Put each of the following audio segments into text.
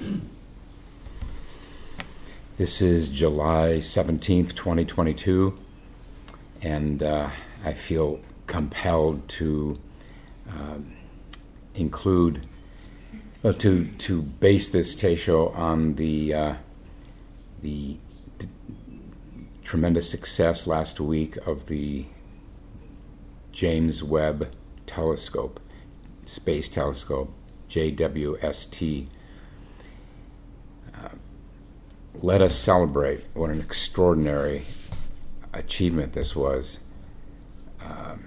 This is July 17th, 2022, and uh, I feel compelled to uh, include, uh, to, to base this Teisho on the, uh, the, the tremendous success last week of the James Webb Telescope, Space Telescope, JWST let us celebrate what an extraordinary achievement this was. Um,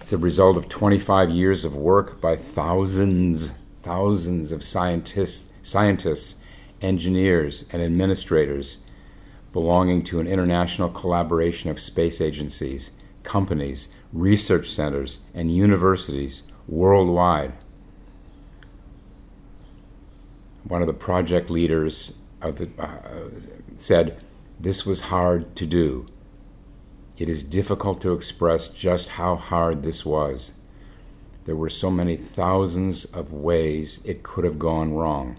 it's the result of 25 years of work by thousands, thousands of scientists, scientists, engineers, and administrators belonging to an international collaboration of space agencies, companies, research centers, and universities worldwide. One of the project leaders of the, uh, said, This was hard to do. It is difficult to express just how hard this was. There were so many thousands of ways it could have gone wrong.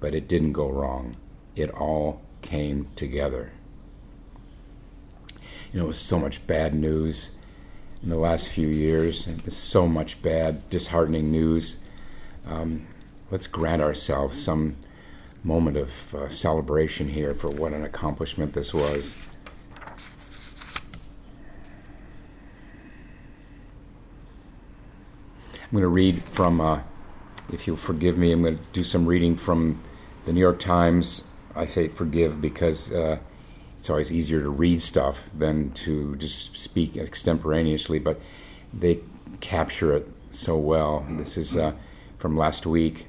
But it didn't go wrong. It all came together you know, so much bad news in the last few years. There's so much bad, disheartening news. Um, let's grant ourselves some moment of uh, celebration here for what an accomplishment this was. I'm going to read from, uh, if you'll forgive me, I'm going to do some reading from the New York Times. I say forgive because uh, it's always easier to read stuff than to just speak extemporaneously, but they capture it so well. This is uh, from last week.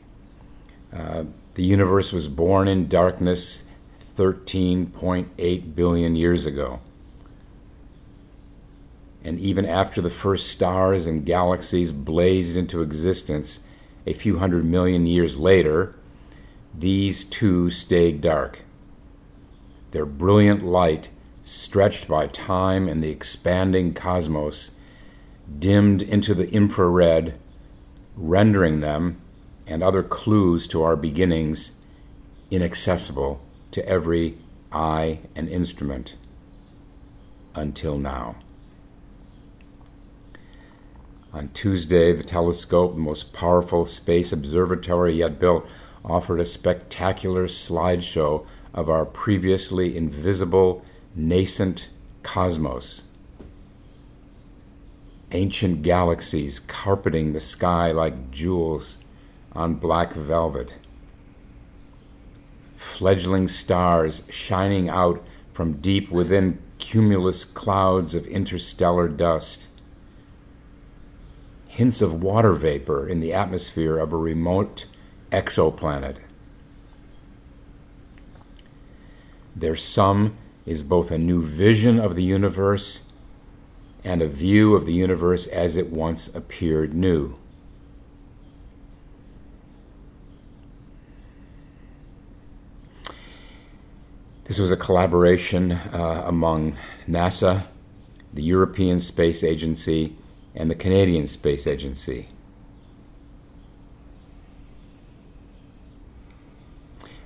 Uh, the universe was born in darkness 13.8 billion years ago. And even after the first stars and galaxies blazed into existence a few hundred million years later, these too stayed dark their brilliant light, stretched by time and the expanding cosmos, dimmed into the infrared, rendering them and other clues to our beginnings inaccessible to every eye and instrument until now. On Tuesday, the telescope, the most powerful space observatory yet built, offered a spectacular slideshow of our previously invisible, nascent cosmos. Ancient galaxies carpeting the sky like jewels on black velvet. Fledgling stars shining out from deep within cumulus clouds of interstellar dust. Hints of water vapor in the atmosphere of a remote exoplanet Their sum is both a new vision of the universe and a view of the universe as it once appeared new. This was a collaboration uh, among NASA, the European Space Agency, and the Canadian Space Agency.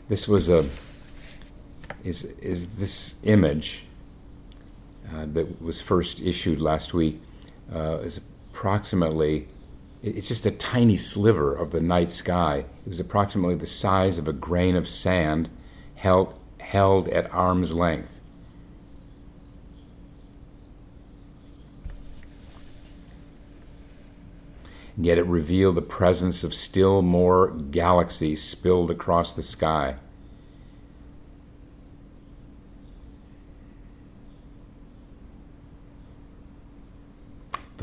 This was a is is this image uh, that was first issued last week uh, is approximately it's just a tiny sliver of the night sky. It was approximately the size of a grain of sand held held at arm's length. And yet it revealed the presence of still more galaxies spilled across the sky.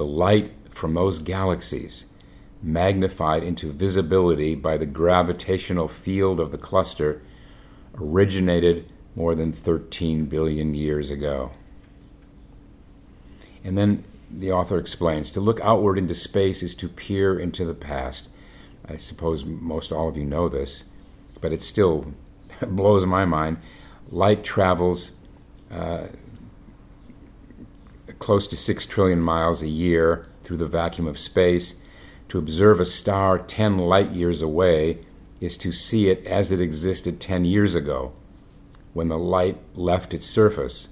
The light from those galaxies, magnified into visibility by the gravitational field of the cluster, originated more than 13 billion years ago. And then the author explains to look outward into space is to peer into the past. I suppose most all of you know this, but it still blows my mind. Light travels uh, close to 6 trillion miles a year through the vacuum of space. To observe a star 10 light years away is to see it as it existed 10 years ago, when the light left its surface.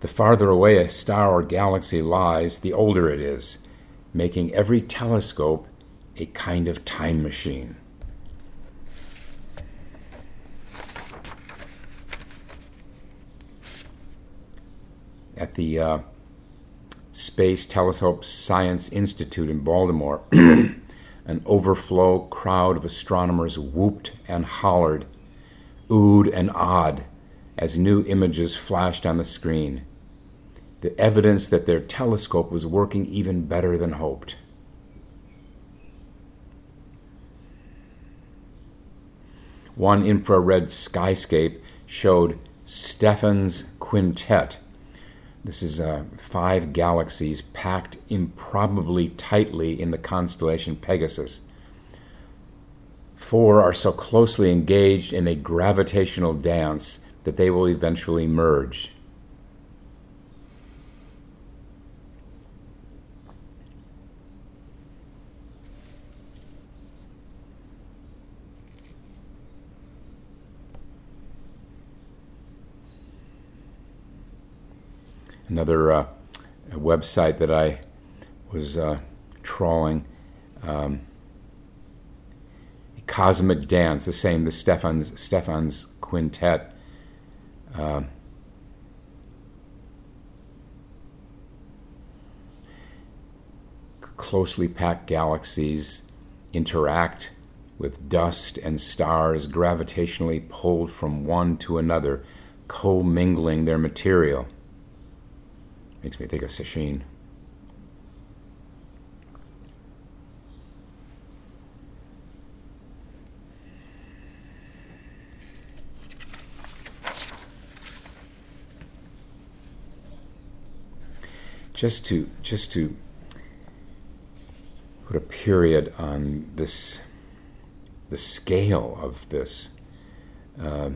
The farther away a star or galaxy lies, the older it is, making every telescope a kind of time machine. At the uh, Space Telescope Science Institute in Baltimore, an overflow crowd of astronomers whooped and hollered, oohed and awed as new images flashed on the screen. The evidence that their telescope was working even better than hoped. One infrared skyscape showed Stephan's Quintet. This is uh, five galaxies packed improbably tightly in the constellation Pegasus. Four are so closely engaged in a gravitational dance that they will eventually merge. Another uh, website that I was uh, trawling. Um, Cosmic Dance, the same, the Stephan's, Stephan's Quintet. Uh, closely packed galaxies interact with dust and stars gravitationally pulled from one to another, commingling their material. Makes me think of Sesshin. Just to just to put a period on this, the scale of this. Uh,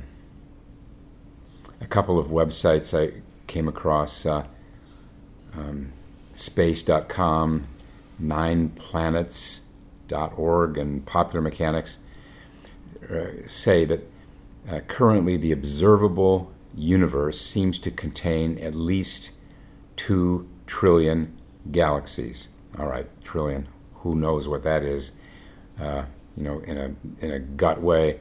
a couple of websites I came across. Uh, um, space.com, nineplanets.org, and Popular Mechanics uh, say that uh, currently the observable universe seems to contain at least 2 trillion galaxies. All right, trillion. Who knows what that is? Uh, you know, in a in a gut way.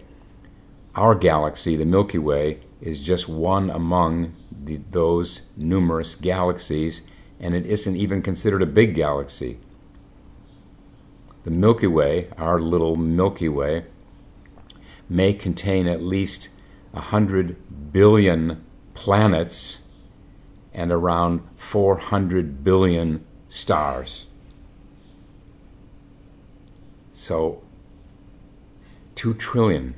Our galaxy, the Milky Way, is just one among the, those numerous galaxies and it isn't even considered a big galaxy. The Milky Way, our little Milky Way, may contain at least 100 billion planets and around 400 billion stars. So, 2 trillion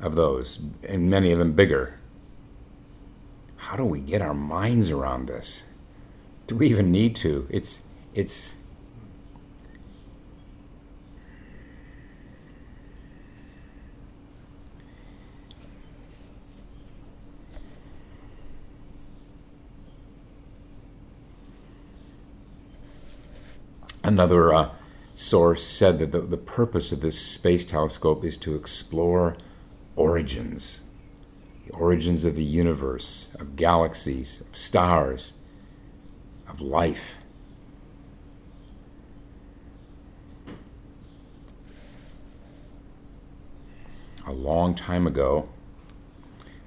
of those, and many of them bigger. How do we get our minds around this? Do we even need to? It's it's another uh, source said that the, the purpose of this space telescope is to explore origins, the origins of the universe, of galaxies, of stars, of life. A long time ago,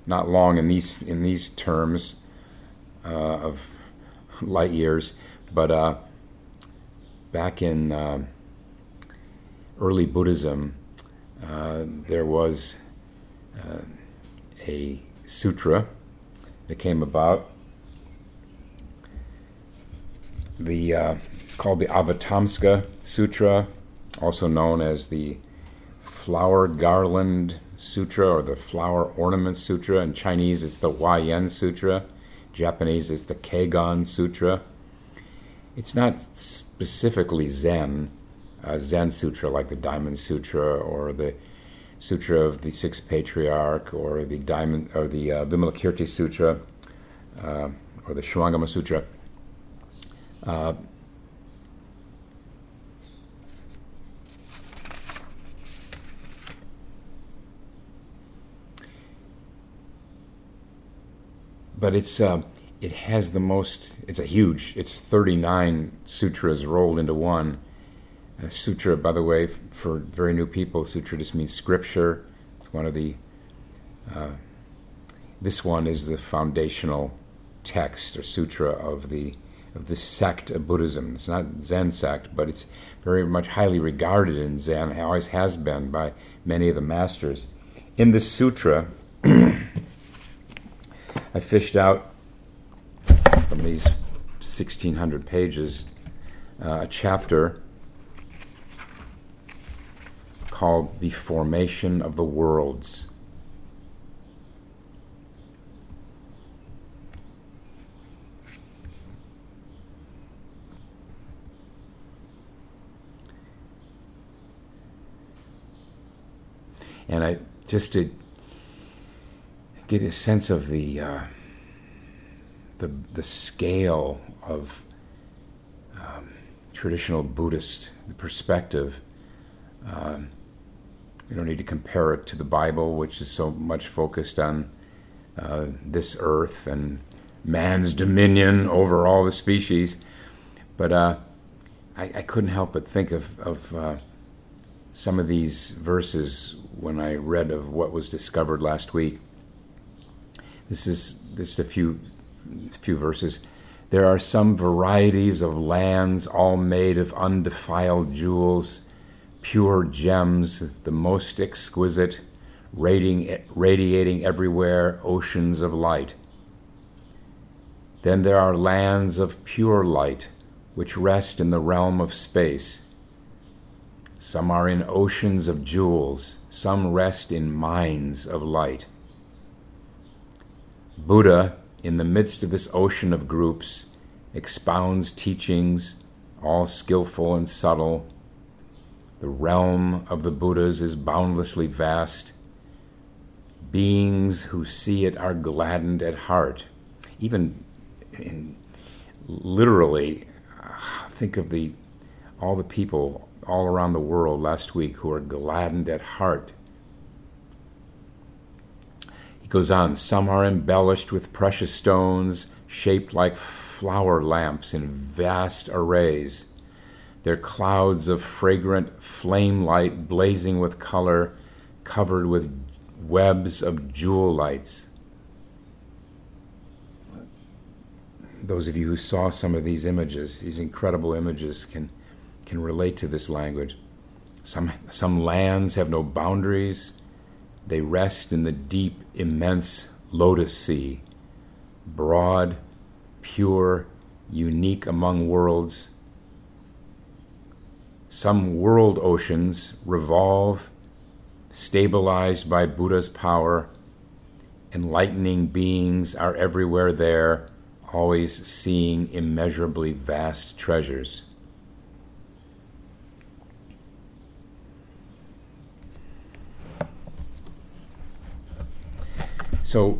not long in these in these terms uh, of light years, but uh, back in uh, early Buddhism, uh, there was uh, a sutra that came about the uh, it's called the Avatamsaka Sutra, also known as the Flower Garland Sutra or the Flower Ornament Sutra. In Chinese, it's the Huayan Sutra. Japanese, it's the Kegon Sutra. It's not specifically Zen, Zen Sutra like the Diamond Sutra or the Sutra of the Sixth Patriarch or the Diamond or the uh, Vimalakirti Sutra. Uh, or the Shurangama Sutra. Uh, but it's uh, it has the most. It's a huge. It's 39 sutras rolled into one. A sutra, by the way, for very new people, sutra just means scripture. It's one of the. Uh, this one is the foundational text or sutra of the of the sect of Buddhism. It's not Zen sect, but it's very much highly regarded in Zen. Always has been by many of the masters. In this sutra. I fished out from these 1600 pages uh, a chapter called The Formation of the Worlds. And I just to get a sense of the uh, the the scale of um, traditional Buddhist perspective. Um, you don't need to compare it to the Bible, which is so much focused on uh, this earth and man's dominion over all the species. But uh, I, I, couldn't help but think of, of uh, some of these verses when I read of what was discovered last week. This is this is a few few verses. There are some varieties of lands, all made of undefiled jewels, pure gems, the most exquisite, radiating, radiating everywhere oceans of light. Then there are lands of pure light, which rest in the realm of space. Some are in oceans of jewels, some rest in mines of light. Buddha, in the midst of this ocean of groups, expounds teachings, all skillful and subtle. The realm of the Buddhas is boundlessly vast. Beings who see it are gladdened at heart. Even in, literally, uh, think of the all the people all around the world last week who are gladdened at heart He goes on, some are embellished with precious stones shaped like flower lamps in vast arrays. Their clouds of fragrant flame light blazing with color, covered with webs of jewel lights. Those of you who saw some of these images, these incredible images, can, can relate to this language. Some, some lands have no boundaries they rest in the deep, immense lotus sea, broad, pure, unique among worlds. Some world oceans revolve, stabilized by Buddha's power. Enlightening beings are everywhere there, always seeing immeasurably vast treasures. So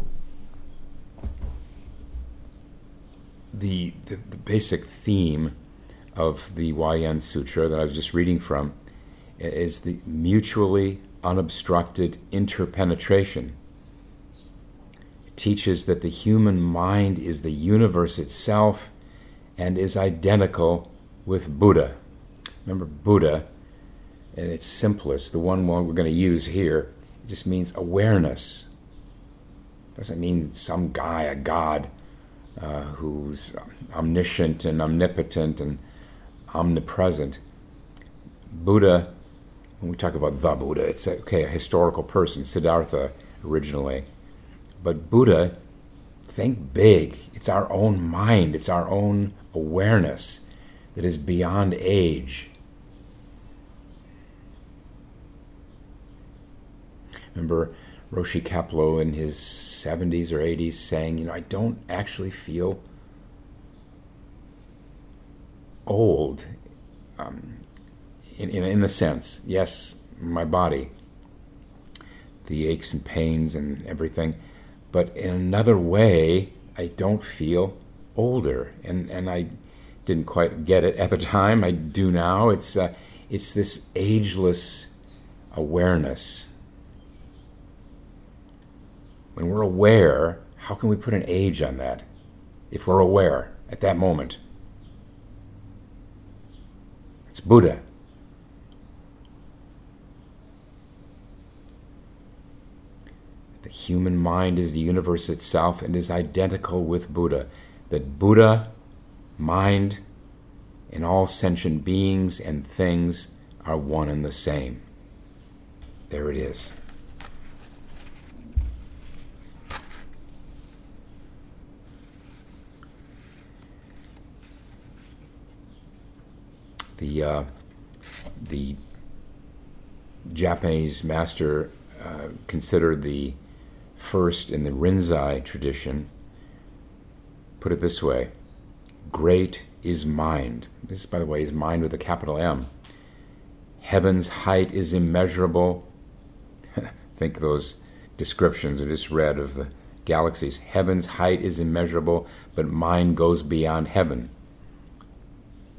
the, the, the basic theme of the Huayan Sutra that I was just reading from is the mutually unobstructed interpenetration. It teaches that the human mind is the universe itself and is identical with Buddha. Remember, Buddha, in its simplest, the one we're going to use here, just means awareness doesn't mean some guy, a god, uh, who's omniscient and omnipotent and omnipresent. Buddha, when we talk about the Buddha, it's okay, a historical person, Siddhartha originally. But Buddha, think big. It's our own mind, it's our own awareness that is beyond age. Remember, Roshi Kapleau in his 70s or 80s saying, you know, I don't actually feel old um, in, in, in the sense, yes, my body, the aches and pains and everything, but in another way, I don't feel older, and and I didn't quite get it at the time. I do now. It's uh, it's this ageless awareness. When we're aware, how can we put an age on that? If we're aware at that moment, it's Buddha. The human mind is the universe itself and is identical with Buddha. That Buddha, mind, and all sentient beings and things are one and the same. There it is. The uh, the Japanese master uh, considered the first in the Rinzai tradition. Put it this way: Great is mind. This, by the way, is mind with a capital M. Heaven's height is immeasurable. Think those descriptions I just read of the galaxies. Heaven's height is immeasurable, but mind goes beyond heaven.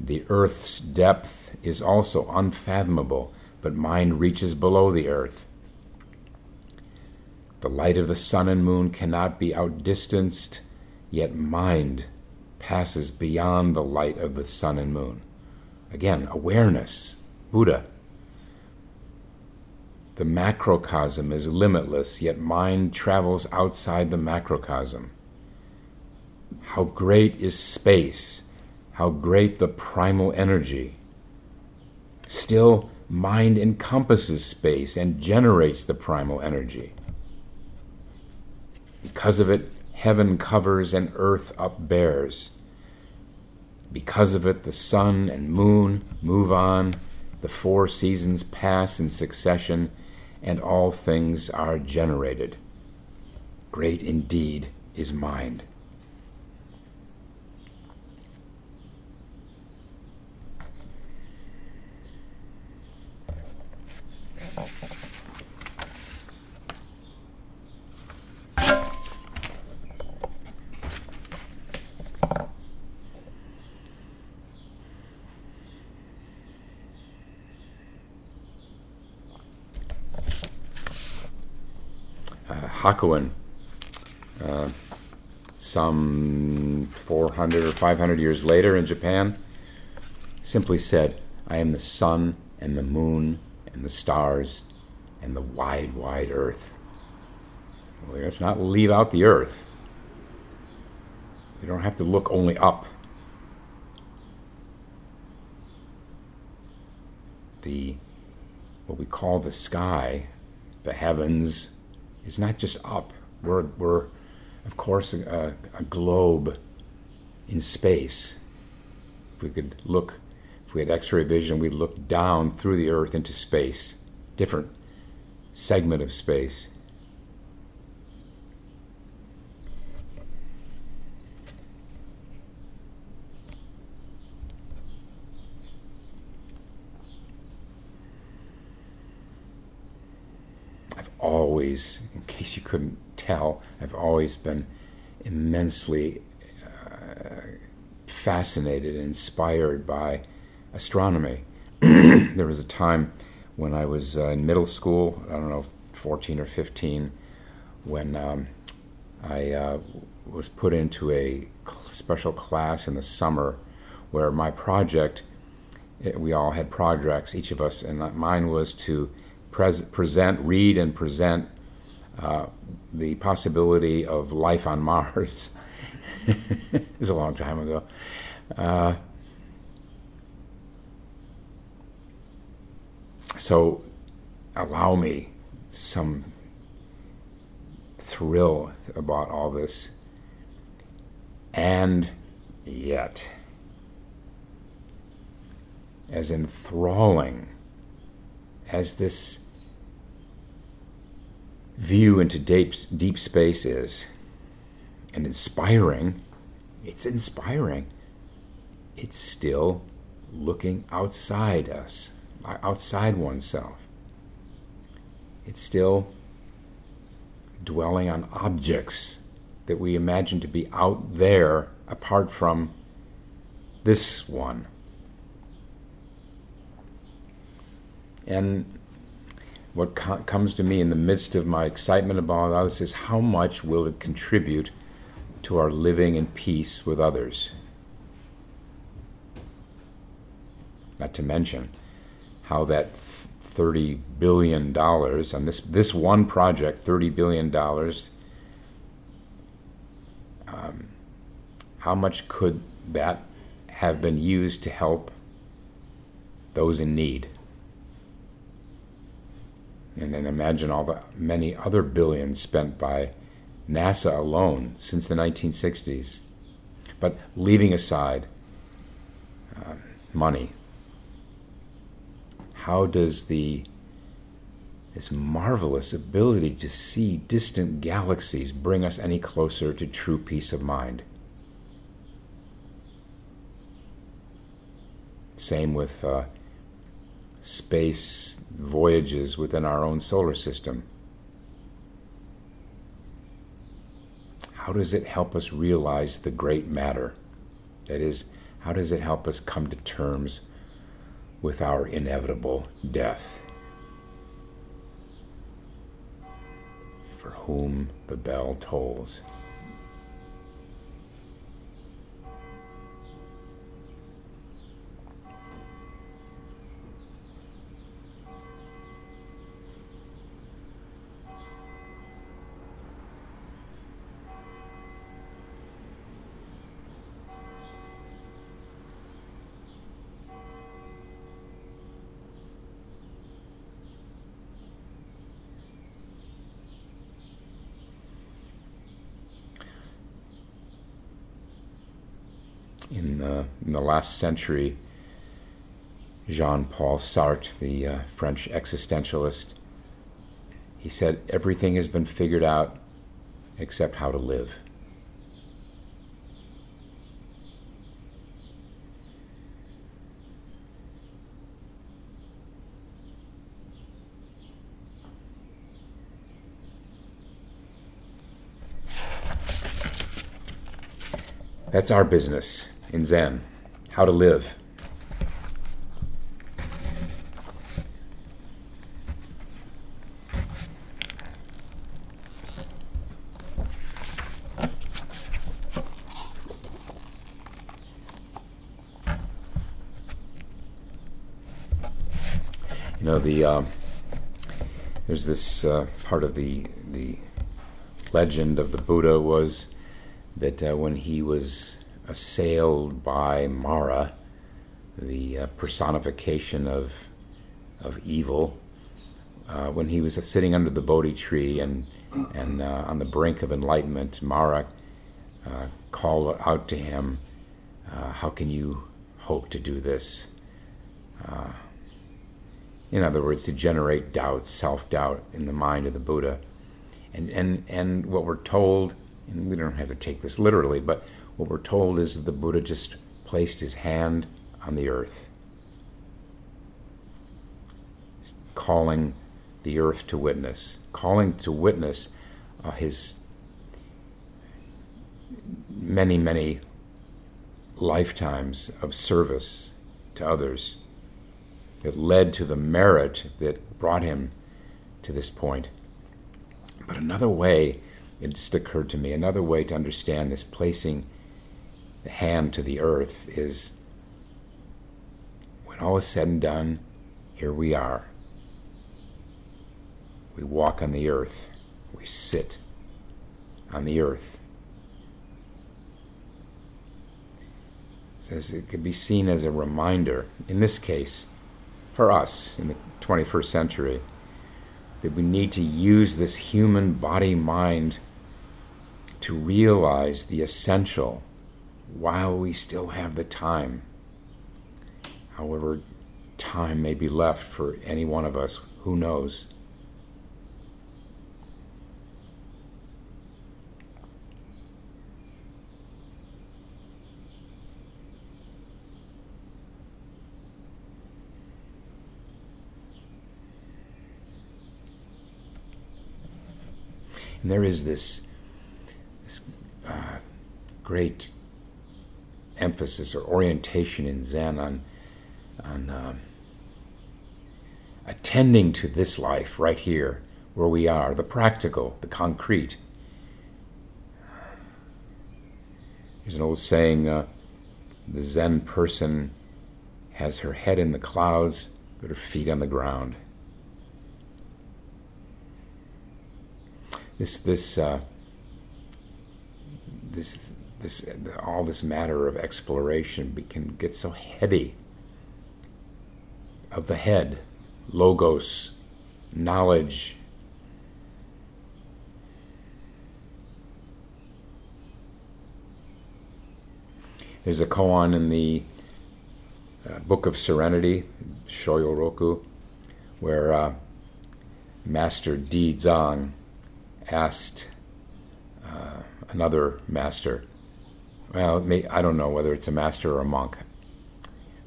The earth's depth is also unfathomable, but mind reaches below the earth. The light of the sun and moon cannot be outdistanced, yet mind passes beyond the light of the sun and moon. Again, awareness, Buddha. The macrocosm is limitless, yet mind travels outside the macrocosm. How great is space! How great the primal energy! Still, mind encompasses space and generates the primal energy. Because of it, heaven covers and earth upbears. Because of it, the sun and moon move on, the four seasons pass in succession, and all things are generated. Great indeed is mind. Hakuin, uh, some 400 or 500 years later in Japan, simply said, I am the sun and the moon and the stars and the wide, wide earth. Well, let's not leave out the earth. You don't have to look only up. The what we call the sky, the heavens, is not just up. We're, we're of course, a, a globe in space. If we could look, if we had X ray vision, we'd look down through the Earth into space, different segment of space. Always, in case you couldn't tell, I've always been immensely uh, fascinated and inspired by astronomy. there was a time when I was uh, in middle school, I don't know, 14 or 15, when um, I uh, was put into a special class in the summer where my project, eh, we all had projects, each of us, and mine was to pres- present, read, and present uh, the possibility of life on Mars. it's a long time ago. Uh, so, allow me some thrill about all this. And yet, as enthralling as this view into deep, deep space is, and inspiring, it's inspiring. It's still looking outside us, uh, outside oneself. It's still dwelling on objects that we imagine to be out there apart from this one. And what co- comes to me in the midst of my excitement about all this is how much will it contribute to our living in peace with others? Not to mention how that $30 billion on this, this one project, $30 billion, um, how much could that have been used to help those in need? And then imagine all the many other billions spent by NASA alone since the 1960s. But leaving aside uh, money, how does the this marvelous ability to see distant galaxies bring us any closer to true peace of mind? Same with uh, space voyages within our own solar system. How does it help us realize the great matter? That is, how does it help us come to terms with our inevitable death? For whom the bell tolls. The, in the last century, Jean Paul Sartre, the uh, French existentialist, he said, Everything has been figured out except how to live. That's our business in Zen how to live. You know the uh, there's this uh, part of the the legend of the Buddha was that uh, when he was assailed by Mara, the uh, personification of of evil, uh, when he was sitting under the Bodhi tree and and uh, on the brink of enlightenment, Mara uh, called out to him, uh, "How can you hope to do this?" In other words, to generate doubt, self-doubt in the mind of the Buddha, and and and what we're told, and we don't have to take this literally, but what we're told is that the Buddha just placed his hand on the earth, calling the earth to witness, calling to witness uh, his many, many lifetimes of service to others that led to the merit that brought him to this point. But another way, it just occurred to me, another way to understand this placing the hand to the earth is when all is said and done, here we are. We walk on the earth. We sit on the earth. Says it could be seen as a reminder, in this case, for us in the 21st century, that we need to use this human body mind to realize the essential while we still have the time. However, time may be left for any one of us, who knows? And there is this, this uh, great emphasis or orientation in Zen on, on um, attending to this life right here where we are, the practical, the concrete. There's an old saying uh, the Zen person has her head in the clouds, but her feet on the ground. This, this, uh, this, this, all this matter of exploration can get so heady. Of the head, logos, knowledge, There's a koan in the uh, Book of Serenity, Shoyo Roku, where uh, Master Dizang asked uh, another master, well, may, I don't know whether it's a master or a monk.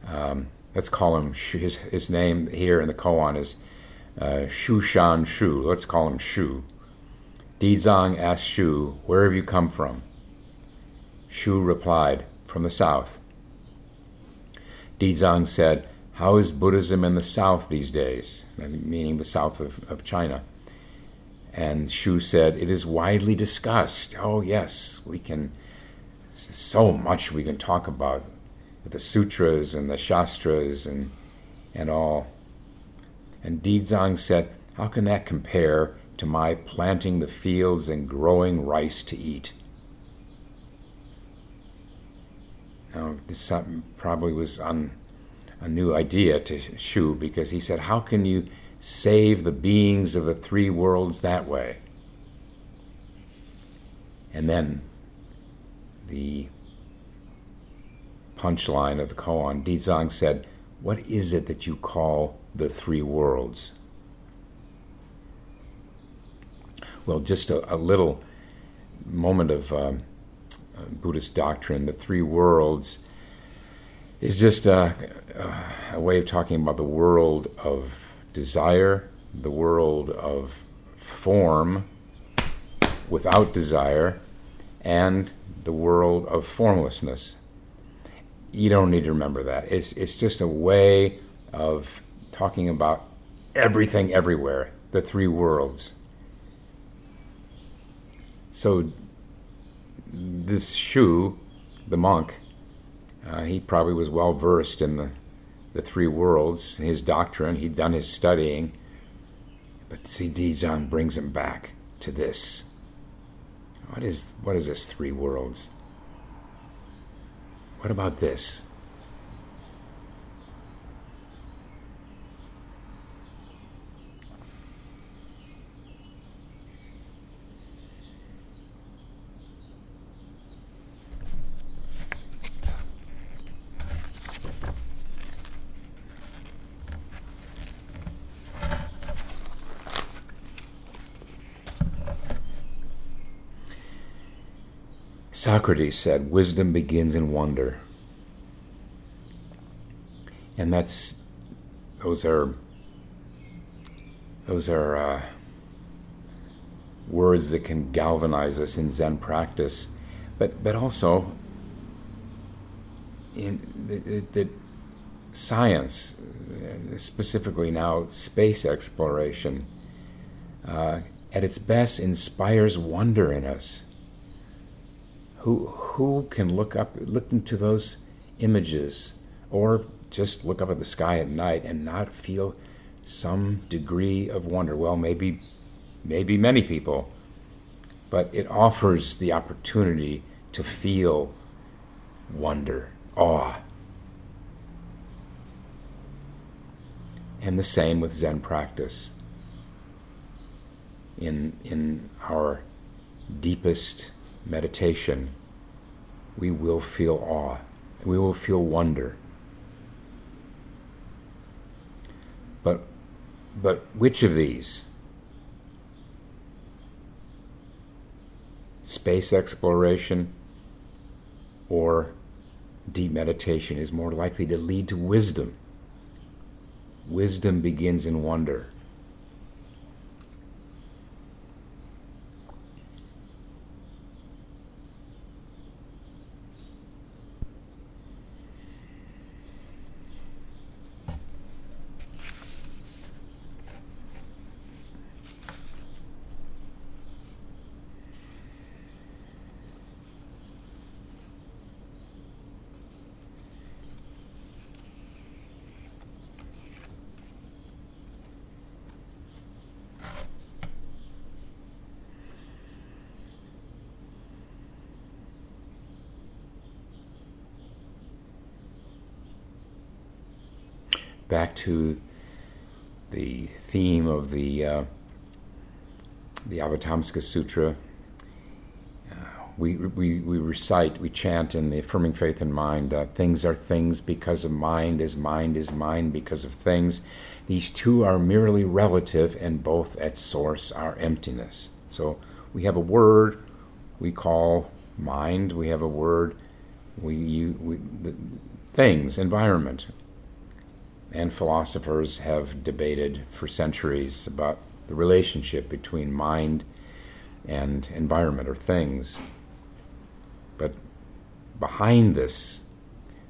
Um, let's call him, his, his name here in the koan is uh, Shu Shan Shu. Let's call him Shu. Dizang asked Shu, Where have you come from? Shu replied, from the south. Dizang said, How is Buddhism in the south these days? Meaning the south of, of China. And Shu said, It is widely discussed. Oh, yes, we can, so much we can talk about the sutras and the shastras and, and all. And Dizang said, How can that compare to my planting the fields and growing rice to eat? Now, this probably was on a new idea to Shu because he said, How can you save the beings of the three worlds that way? And then the punchline of the koan, Dizang said, What is it that you call the three worlds? Well, just a, a little moment of. Um, Buddhist doctrine, the three worlds, is just a, a, way of talking about the world of desire, the world of form without desire, and the world of formlessness. You don't need to remember that. It's, it's just a way of talking about everything everywhere, the three worlds. So this Shu, the monk, uh, he probably was well versed in the, the three worlds, his doctrine, he'd done his studying. But see, Dizang brings him back to this. What is, what is this three worlds? What about this? Socrates said, wisdom begins in wonder. And that's, those are, those are uh, words that can galvanize us in Zen practice, but, but also in that science, specifically now space exploration, uh, at its best inspires wonder in us who who can look up look into those images or just look up at the sky at night and not feel some degree of wonder? Well maybe maybe many people but it offers the opportunity to feel wonder awe. And the same with zen practice. In in our deepest meditation, we will feel awe, we will feel wonder. But, but which of these? Space exploration or deep meditation is more likely to lead to wisdom. Wisdom begins in wonder. Back to the theme of the uh, the Avatamsaka Sutra. Uh, we, we, we recite, we chant in the affirming faith and mind uh, things are things because of mind, as mind is mind because of things. These two are merely relative, and both at source are emptiness. So we have a word we call mind, we have a word we, we the, things, environment. And philosophers have debated for centuries about the relationship between mind and environment or things. But behind this,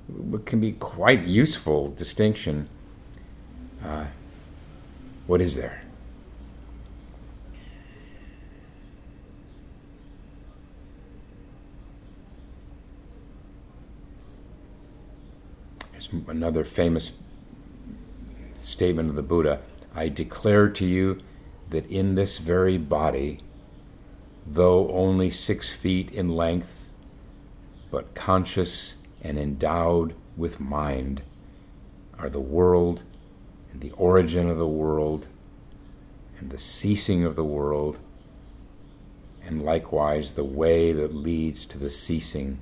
what can be quite useful distinction, uh, what is there? There's another famous statement of the Buddha I declare to you that in this very body, though only six feet in length, but conscious and endowed with mind, are the world and the origin of the world and the ceasing of the world, and likewise the way that leads to the ceasing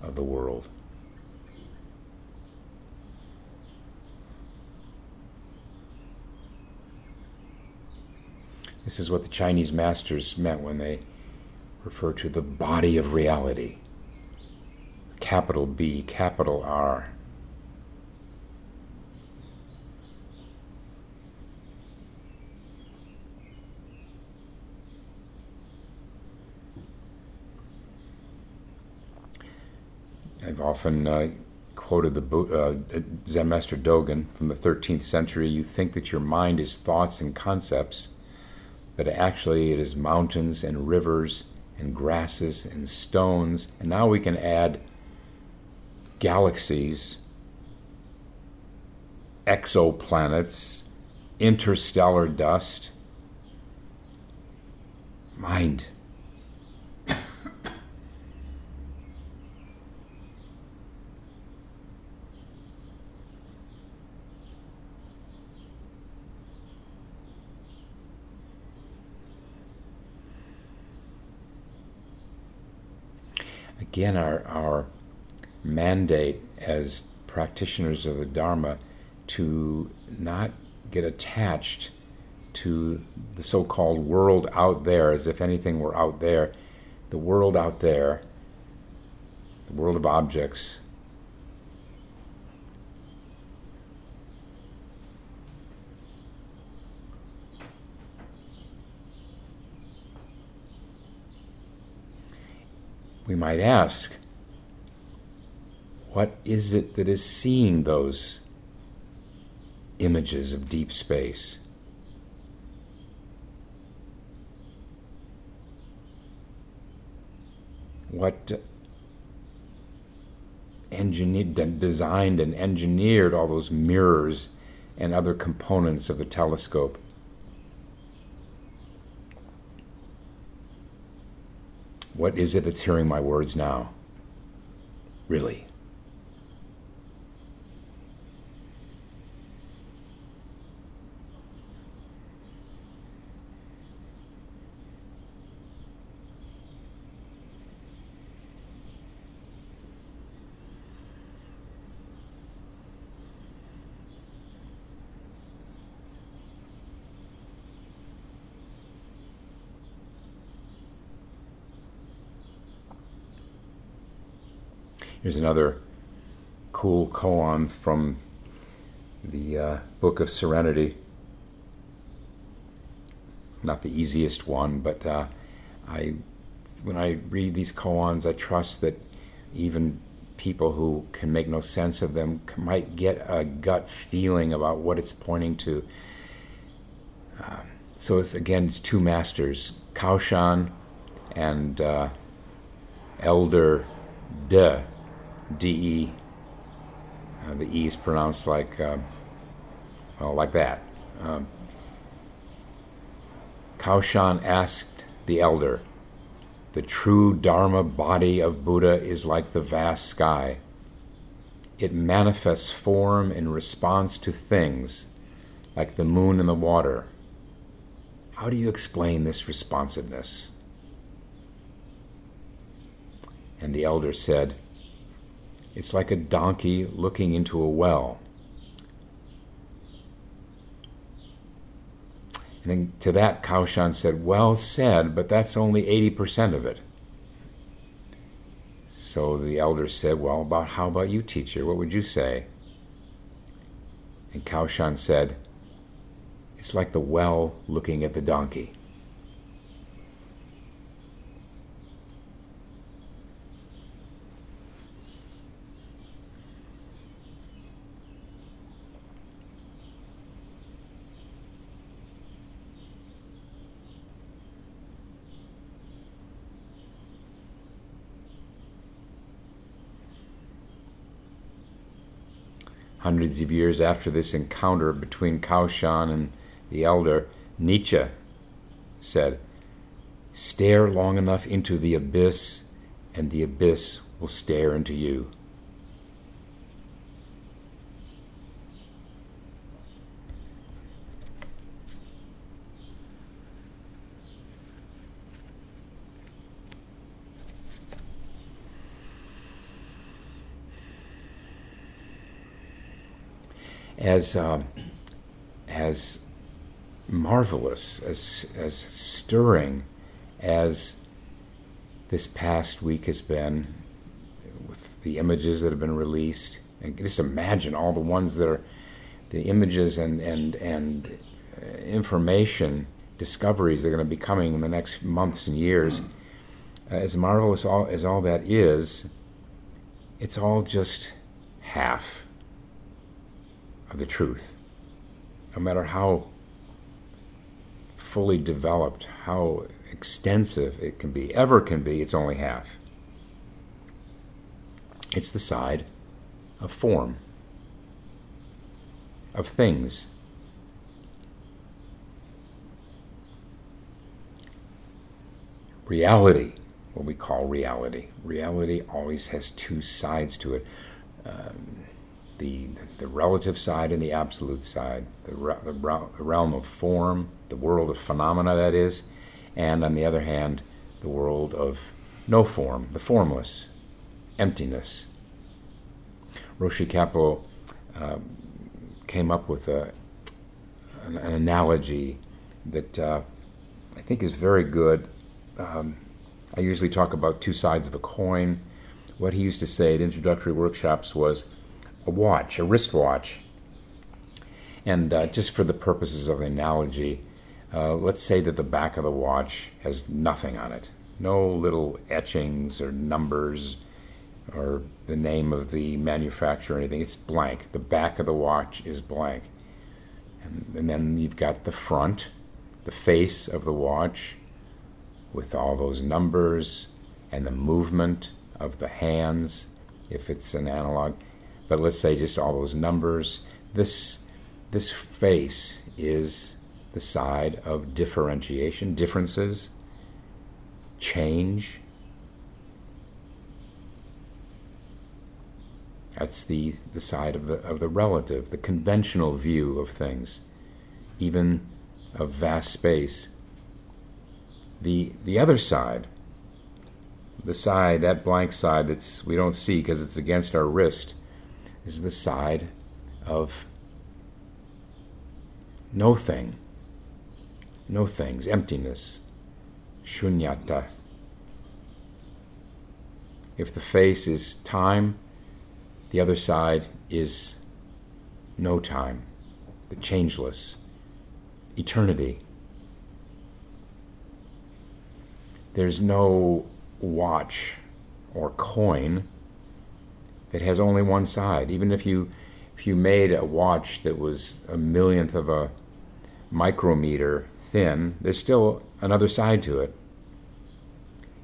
of the world. This is what the Chinese masters meant when they refer to the body of reality. Capital B, capital R. I've often uh, quoted the uh, Zen Master Dogen from the 13th century. You think that your mind is thoughts and concepts but actually it is mountains and rivers and grasses and stones. And now we can add galaxies, exoplanets, interstellar dust, mind. Again, our, our mandate as practitioners of the Dharma to not get attached to the so called world out there as if anything were out there. The world out there, the world of objects, we might ask, what is it that is seeing those images of deep space? What engineered, designed and engineered all those mirrors and other components of the telescope? What is it that's hearing my words now? Really? Here's another cool koan from the uh, Book of Serenity. Not the easiest one, but uh, I, when I read these koans, I trust that even people who can make no sense of them might get a gut feeling about what it's pointing to. Uh, so it's again, it's two masters, Kaoshan and uh, Elder De D-E. Uh, the E is pronounced like, uh, well, like that. Um, Kaoshan asked the elder, The true Dharma body of Buddha is like the vast sky. it manifests form in response to things like the moon and the water. How do you explain this responsiveness? And the elder said, It's like a donkey looking into a well. And then to that, Kaoshan said, Well said, but that's only 80% of it. So the elder said, Well, about how about you, teacher? What would you say? And Kaoshan said, It's like the well looking at the donkey. Hundreds of years after this encounter between Kaoshan and the elder, Nietzsche said, Stare long enough into the abyss, and the abyss will stare into you. As uh, as marvelous, as as stirring as this past week has been, with the images that have been released, and just imagine all the ones that are the images and and and uh, information discoveries that are going to be coming in the next months and years. As marvelous all, as all that is, it's all just half of the truth. No matter how fully developed, how extensive it can be, ever can be, it's only half. It's the side of form, of things. Reality, what we call reality. Reality always has two sides to it. Um, the, the relative side and the absolute side, the, the, the realm of form, the world of phenomena, that is, and on the other hand, the world of no form, the formless, emptiness. Roshi Kapleau uh, came up with a, an, an analogy that uh, I think is very good. Um, I usually talk about two sides of a coin. What he used to say at introductory workshops was a watch, a wristwatch. And uh, just for the purposes of the analogy, uh, let's say that the back of the watch has nothing on it no little etchings or numbers or the name of the manufacturer or anything. It's blank. The back of the watch is blank. And, and then you've got the front, the face of the watch with all those numbers and the movement of the hands if it's an analog but let's say just all those numbers. This this face is the side of differentiation, differences, change. That's the, the side of the of the relative, the conventional view of things, even of vast space. The the other side, the side, that blank side that's we don't see because it's against our wrist, is the side of no thing, no things, emptiness, shunyata. If the face is time, the other side is no time, the changeless, eternity. There's no watch or coin that has only one side. Even if you if you made a watch that was a millionth of a micrometer thin, there's still another side to it.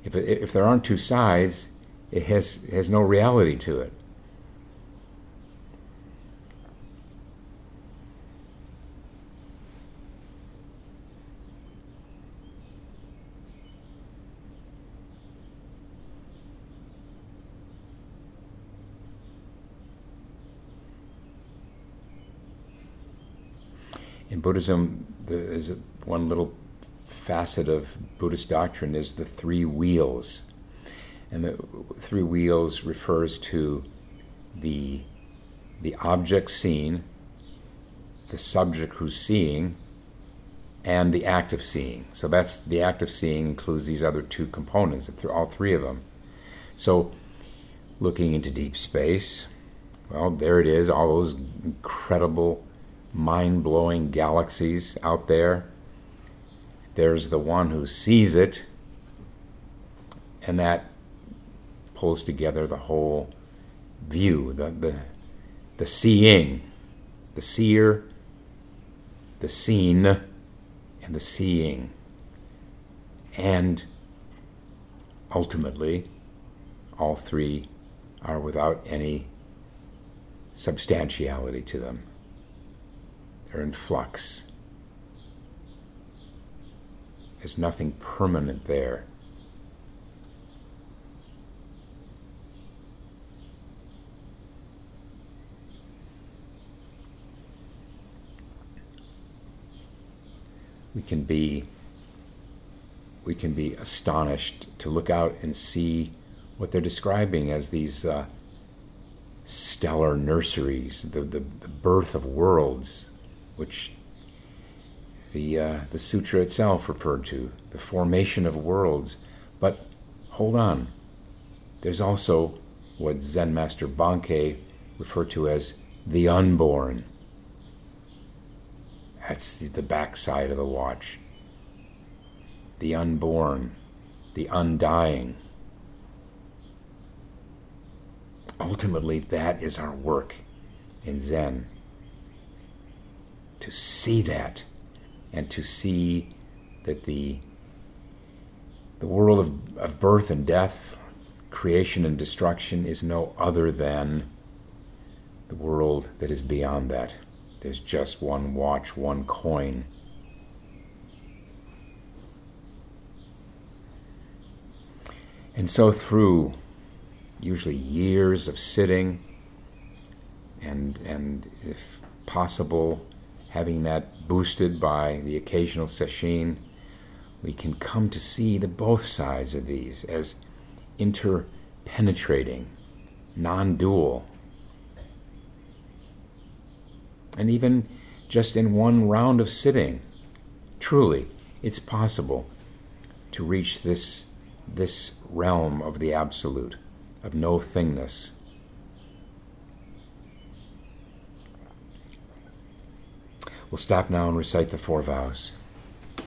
If, if there aren't two sides, it has, has no reality to it. in Buddhism, is one little facet of Buddhist doctrine is the three wheels. And the three wheels refers to the, the object seen, the subject who's seeing, and the act of seeing. So that's the act of seeing includes these other two components, all three of them. So looking into deep space, well, there it is, all those incredible, mind blowing galaxies out there. There's the one who sees it, and that pulls together the whole view, the, the, the seeing, the seer, the seen, and the seeing. And ultimately, all three are without any substantiality to them. They're in flux. There's nothing permanent there. We can be we can be astonished to look out and see what they're describing as these uh, stellar nurseries, the, the, the, birth of worlds, which the, uh, the sutra itself referred to, the formation of worlds. But hold on, there's also what Zen Master Bankei referred to as the unborn. That's the, the backside of the watch. The unborn, the undying. ultimately, that is our work in Zen. To see that and to see that the, the world of, of birth and death, creation and destruction, is no other than the world that is beyond that. There's just one watch, one coin. And so, through usually years of sitting and and if possible having that boosted by the occasional sesshin we can come to see the both sides of these as interpenetrating non-dual and even just in one round of sitting truly it's possible to reach this this realm of the absolute of no thingness. We'll stop now and recite the four vows.